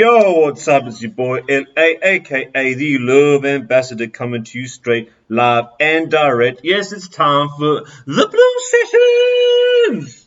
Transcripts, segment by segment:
Yo, what's up? It's your boy LA, aka the Love Ambassador, coming to you straight, live, and direct. Yes, it's time for the Blue Sessions!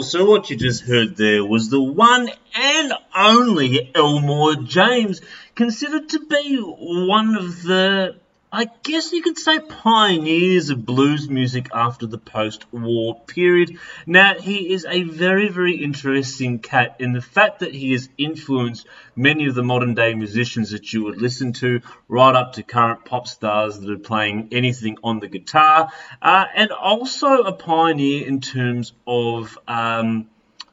So what you just heard there was the one and only Elmore James, considered to be one of the, I guess you could say, pioneers of blues music after the post war period. Now, he is a very, very interesting cat in the fact that he has influenced many of the modern day musicians that you would listen to, right up to current pop stars that are playing anything on the guitar, uh, and also a pioneer in terms of. Um,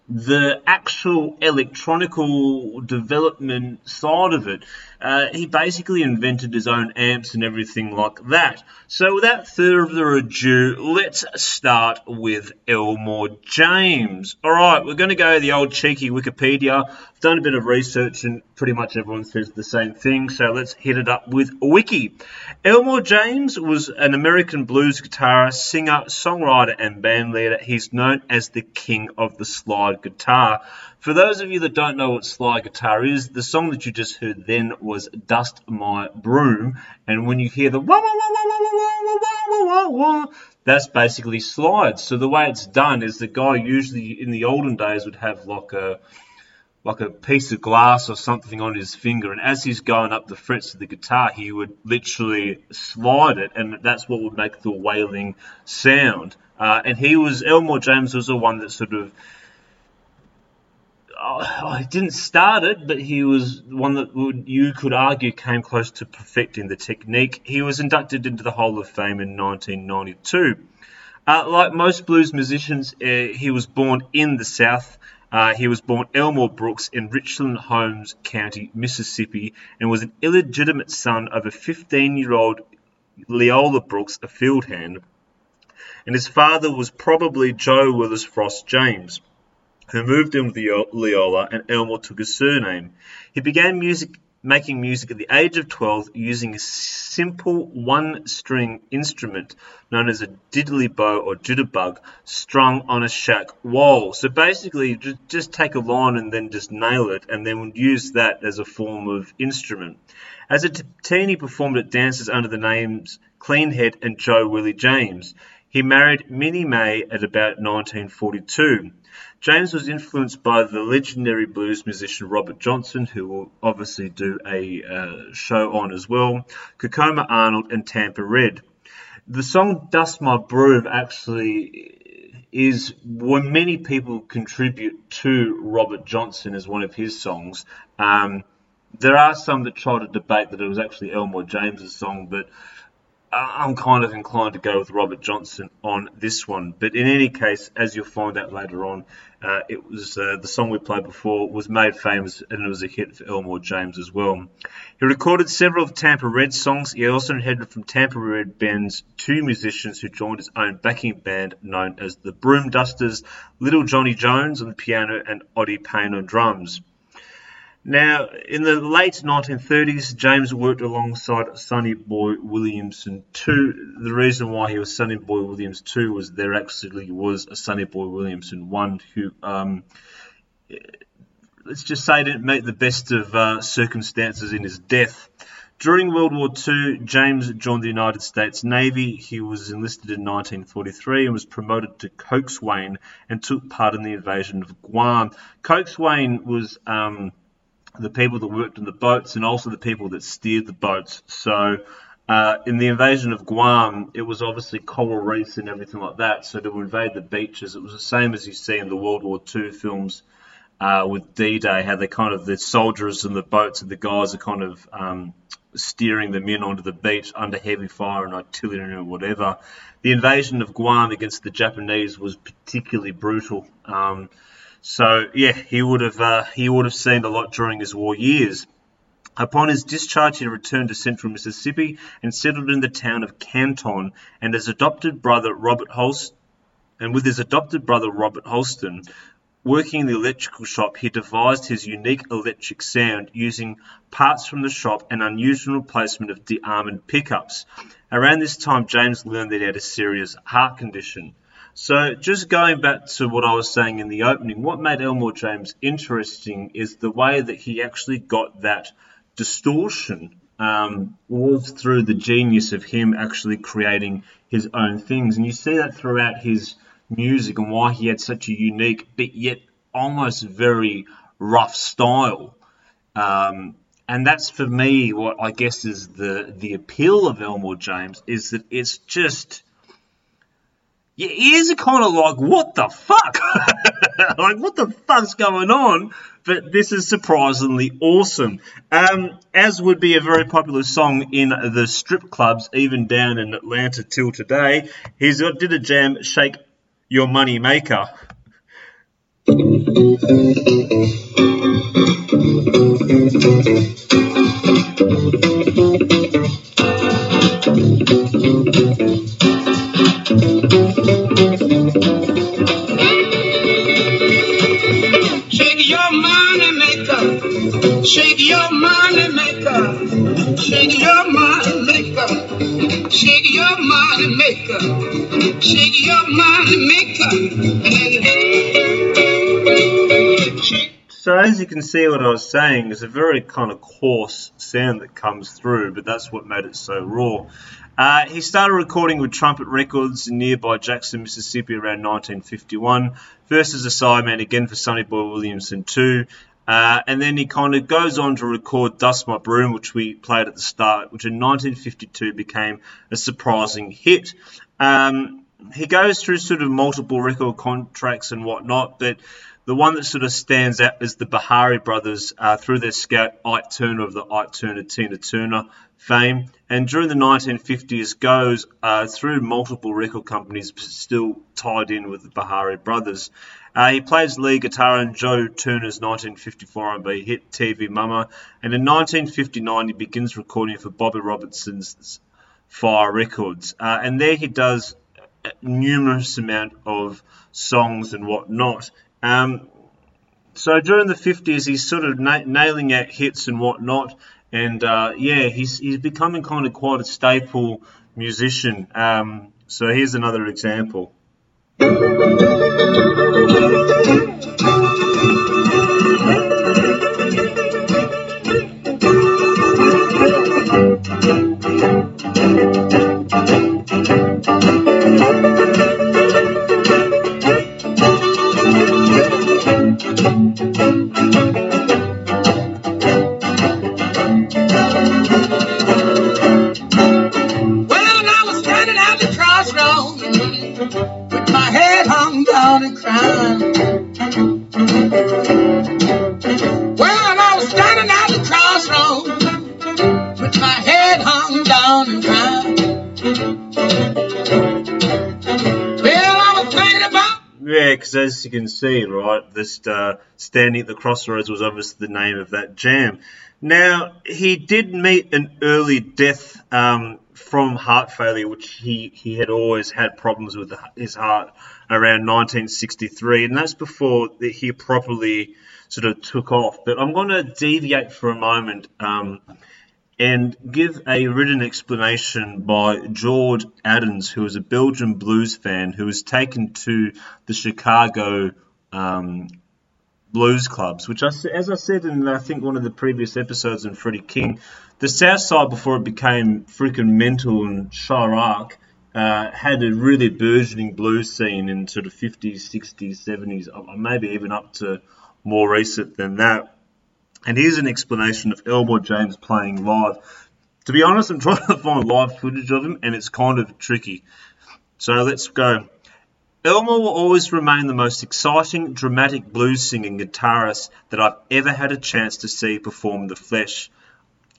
the actual electronical development side of it. Uh, he basically invented his own amps and everything like that. So, without further ado, let's start with Elmore James. All right, we're going to go the old cheeky Wikipedia. I've done a bit of research, and pretty much everyone says the same thing. So, let's hit it up with Wiki. Elmore James was an American blues guitarist, singer, songwriter, and band leader. He's known as the king of the slide guitar. For those of you that don't know what slide guitar is, the song that you just heard then was Dust My Broom. And when you hear the wah wah wah wah wah wah wah wah wah wah, that's basically slides. So the way it's done is the guy usually in the olden days would have like a like a piece of glass or something on his finger, and as he's going up the frets of the guitar, he would literally slide it, and that's what would make the wailing sound. Uh, and he was Elmore James was the one that sort of he didn't start it, but he was one that would, you could argue came close to perfecting the technique. He was inducted into the Hall of Fame in 1992. Uh, like most blues musicians, uh, he was born in the South. Uh, he was born Elmore Brooks in Richland, Holmes County, Mississippi, and was an illegitimate son of a 15-year-old Leola Brooks, a field hand, and his father was probably Joe Willis Frost James who moved in with Leola, and Elmore took his surname. He began music, making music at the age of 12 using a simple one-string instrument known as a diddly bow or jitterbug strung on a shack wall. So basically, ju- just take a line and then just nail it, and then use that as a form of instrument. As a teen, he performed at dances under the names Clean Head and Joe Willie James. He married Minnie May at about 1942. James was influenced by the legendary blues musician Robert Johnson, who will obviously do a uh, show on as well, Kokomo Arnold, and Tampa Red. The song Dust My Broom actually is when many people contribute to Robert Johnson as one of his songs. Um, there are some that try to debate that it was actually Elmore James's song, but I'm kind of inclined to go with Robert Johnson on this one. But in any case, as you'll find out later on, uh, it was uh, the song we played before was made famous and it was a hit for Elmore James as well. He recorded several of Tampa Red songs. He also inherited from Tampa Red Band's two musicians who joined his own backing band known as the Broom Dusters, Little Johnny Jones on the piano and Odie Payne on drums. Now, in the late 1930s, James worked alongside Sonny Boy Williamson too. The reason why he was Sonny Boy Williams too was there actually was a Sonny Boy Williamson one who, um, let's just say, didn't meet the best of uh, circumstances in his death. During World War II, James joined the United States Navy. He was enlisted in 1943 and was promoted to coxswain and took part in the invasion of Guam. Coxswain was um, the people that worked in the boats and also the people that steered the boats. So uh, in the invasion of Guam, it was obviously coral reefs and everything like that. So to invade the beaches, it was the same as you see in the World War II films uh, with D-Day, how they kind of the soldiers and the boats and the guys are kind of um, steering them in onto the beach under heavy fire and artillery or whatever. The invasion of Guam against the Japanese was particularly brutal. Um, so yeah, he would have uh, he would have seen a lot during his war years. Upon his discharge, he returned to central Mississippi and settled in the town of Canton. And his adopted brother Robert Holst, and with his adopted brother Robert Holston, Working in the electrical shop, he devised his unique electric sound using parts from the shop and unusual placement of DeArmond pickups. Around this time, James learned that he had a serious heart condition. So, just going back to what I was saying in the opening, what made Elmore James interesting is the way that he actually got that distortion um, was through the genius of him actually creating his own things. And you see that throughout his music and why he had such a unique but yet almost very rough style. Um, and that's for me what I guess is the the appeal of Elmore James is that it's just your ears are kind of like what the fuck, like what the fuck's going on? But this is surprisingly awesome. Um, as would be a very popular song in the strip clubs, even down in Atlanta till today. He's got did a jam, shake your money maker. So as you can see, what I was saying is a very kind of coarse sound that comes through, but that's what made it so raw. Uh, he started recording with Trumpet Records in nearby Jackson, Mississippi around 1951, first as a sideman again for Sonny Boy Williamson too. Uh, and then he kind of goes on to record Dust My Broom, which we played at the start, which in 1952 became a surprising hit. Um, he goes through sort of multiple record contracts and whatnot, but the one that sort of stands out is the Bihari brothers uh, through their scout Ike Turner of the Ike Turner Tina Turner fame. And during the 1950s, goes uh, through multiple record companies, still tied in with the Bihari brothers. Uh, he plays lead guitar in Joe Turner's 1954 R&B hit TV Mama, and in 1959 he begins recording for Bobby Robertson's Fire Records, uh, and there he does a numerous amount of songs and whatnot. Um, so during the 50s, he's sort of na- nailing out hits and whatnot. And uh, yeah, he's, he's becoming kind of quite a staple musician. Um, so here's another example. As you can see, right, this uh, standing at the crossroads was obviously the name of that jam. Now he did meet an early death um, from heart failure, which he, he had always had problems with his heart around 1963, and that's before he properly sort of took off. But I'm going to deviate for a moment. Um, and give a written explanation by George Adams, who is a Belgian blues fan who was taken to the Chicago um, blues clubs, which, I, as I said in I think one of the previous episodes on Freddie King, the South Side before it became freaking mental and Chiraq uh, had a really burgeoning blues scene in sort of 50s, 60s, 70s, maybe even up to more recent than that. And here's an explanation of Elmore James playing live. To be honest, I'm trying to find live footage of him, and it's kind of tricky. So let's go. Elmore will always remain the most exciting, dramatic blues singing guitarist that I've ever had a chance to see perform the flesh.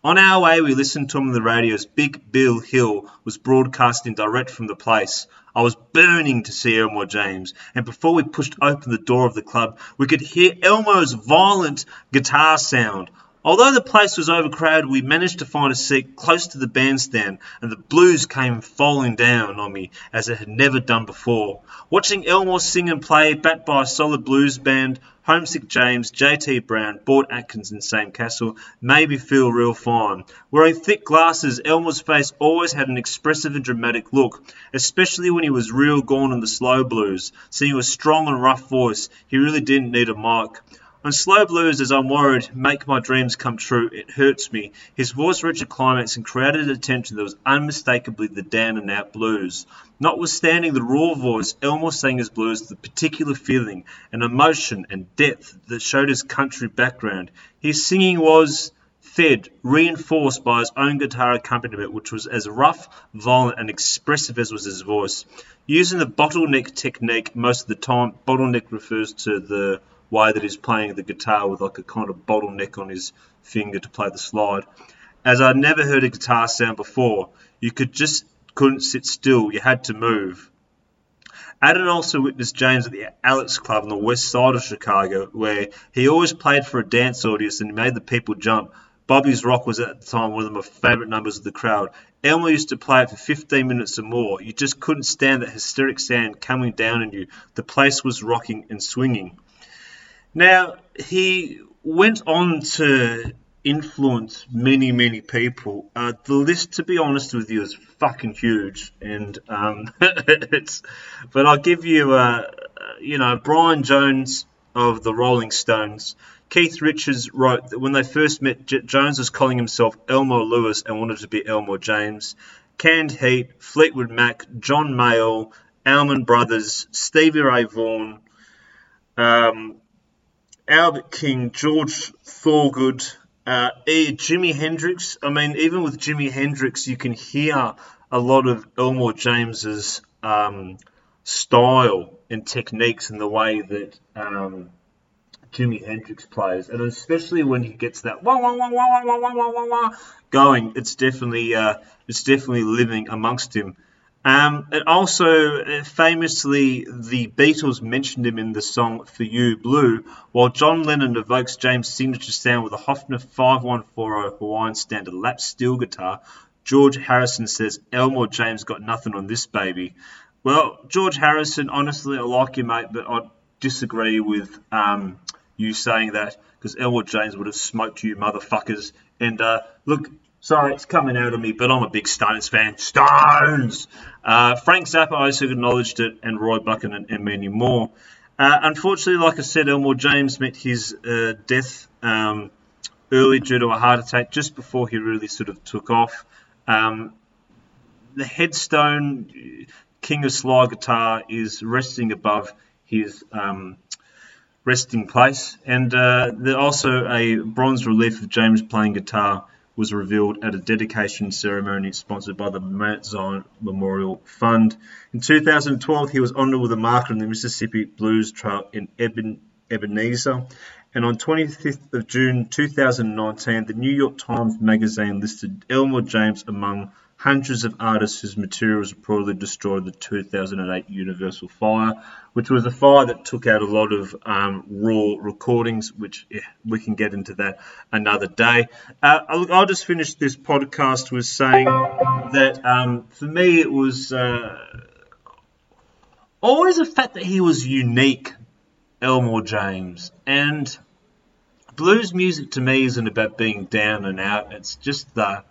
On our way, we listened to him on the radio Big Bill Hill was broadcasting direct from the place. I was burning to see Elmore James, and before we pushed open the door of the club, we could hear Elmo's violent guitar sound. Although the place was overcrowded, we managed to find a seat close to the bandstand, and the blues came falling down on me as it had never done before. Watching Elmore sing and play, backed by a solid blues band, Homesick James, J.T. Brown, Bort Atkins, and Sam Castle made me feel real fine. Wearing thick glasses, Elmore's face always had an expressive and dramatic look, especially when he was real gone on the slow blues. Singing a strong and rough voice, he really didn't need a mic. On slow blues, as I'm worried, make my dreams come true, it hurts me. His voice reached a climax and created a tension that was unmistakably the down and out blues. Notwithstanding the raw voice, Elmore sang his blues with a particular feeling, an emotion and depth that showed his country background. His singing was fed, reinforced by his own guitar accompaniment, which was as rough, violent, and expressive as was his voice. Using the bottleneck technique most of the time, bottleneck refers to the way that he's playing the guitar with like a kind of bottleneck on his finger to play the slide. As I'd never heard a guitar sound before, you could just couldn't sit still, you had to move. Adam also witnessed James at the Alex Club on the west side of Chicago, where he always played for a dance audience and made the people jump. Bobby's Rock was at the time one of my favourite numbers of the crowd. Elmer used to play it for 15 minutes or more. You just couldn't stand that hysteric sound coming down on you. The place was rocking and swinging. Now, he went on to influence many, many people. Uh, the list, to be honest with you, is fucking huge, and um, it's. But I'll give you, uh, you know, Brian Jones of the Rolling Stones. Keith Richards wrote that when they first met, Jones was calling himself Elmore Lewis and wanted to be Elmore James. Canned Heat, Fleetwood Mac, John Mayall, Allman Brothers, Stevie Ray Vaughan, um, Albert King, George Thorogood, uh, Jimi Hendrix. I mean, even with Jimi Hendrix, you can hear a lot of Elmore James's um, style and techniques and the way that um, Jimi Hendrix plays, and especially when he gets that wah, wah, wah, wah, wah, wah, wah, wah, wah, going, it's definitely uh, it's definitely living amongst him. Um, also, uh, famously, the Beatles mentioned him in the song For You Blue, while John Lennon evokes James' signature sound with a Hofner 5140 Hawaiian standard lap steel guitar. George Harrison says, Elmore James got nothing on this baby. Well, George Harrison, honestly, I like you, mate, but I disagree with um, you saying that because Elmore James would have smoked you, motherfuckers. And uh, look, Sorry, it's coming out of me, but I'm a big Stones fan. Stones! Uh, Frank Zappa also acknowledged it, and Roy Buchan and, and many more. Uh, unfortunately, like I said, Elmore James met his uh, death um, early due to a heart attack just before he really sort of took off. Um, the headstone, King of Slide Guitar, is resting above his um, resting place, and uh, there's also a bronze relief of James playing guitar was revealed at a dedication ceremony sponsored by the Mount Zion Memorial Fund. In 2012, he was honored with a marker on the Mississippi Blues Trail in Eben, Ebenezer. And on 25th of June 2019, the New York Times Magazine listed Elmore James among hundreds of artists whose materials reportedly destroyed the 2008 Universal Fire, which was a fire that took out a lot of um, raw recordings, which yeah, we can get into that another day. Uh, I'll, I'll, just finish this podcast with saying that um, for me it was uh, always a fact that he was unique, Elmore James, and blues music to me isn't about being down and out. It's just the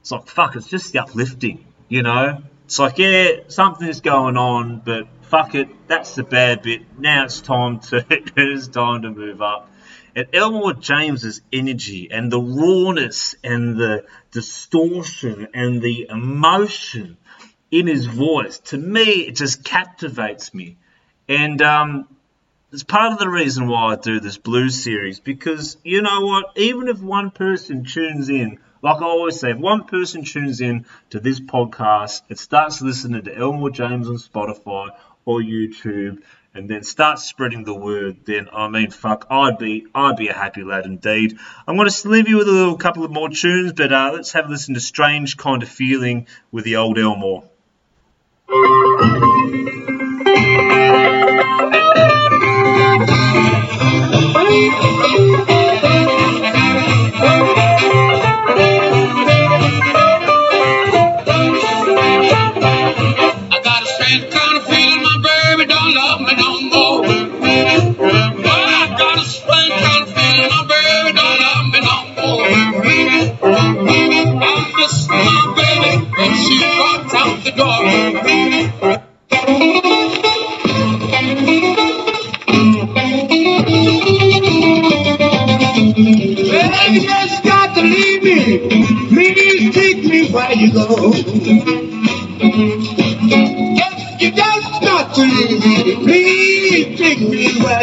it's like, fuck, it's just the uplifting, you know? It's like, yeah, something's going on, but fuck it, that's the bad bit. Now it's time to it's time to move up. And Elmore James's energy and the rawness and the distortion and the emotion in his voice, to me, it just captivates me. And um, it's part of the reason why I do this blues series because you know what? Even if one person tunes in, like I always say, if one person tunes in to this podcast and starts listening to Elmore James on Spotify or YouTube and then start spreading the word, then I mean, fuck, I'd be, I'd be a happy lad indeed. I'm to leave you with a little couple of more tunes, but uh, let's have a listen to "Strange Kind of Feeling" with the old Elmore. I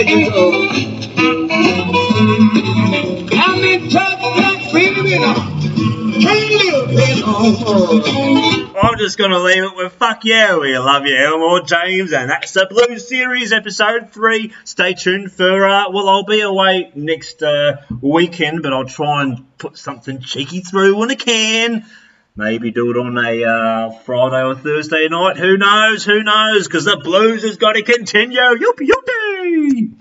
you. I'm in touch with feeling. I'm just going to leave it with fuck yeah, we love you, Elmore James, and that's the Blues Series episode three. Stay tuned for, uh, well, I'll be away next uh, weekend, but I'll try and put something cheeky through when I can. Maybe do it on a uh, Friday or Thursday night. Who knows? Who knows? Because the Blues has got to continue. Youpie, youpie!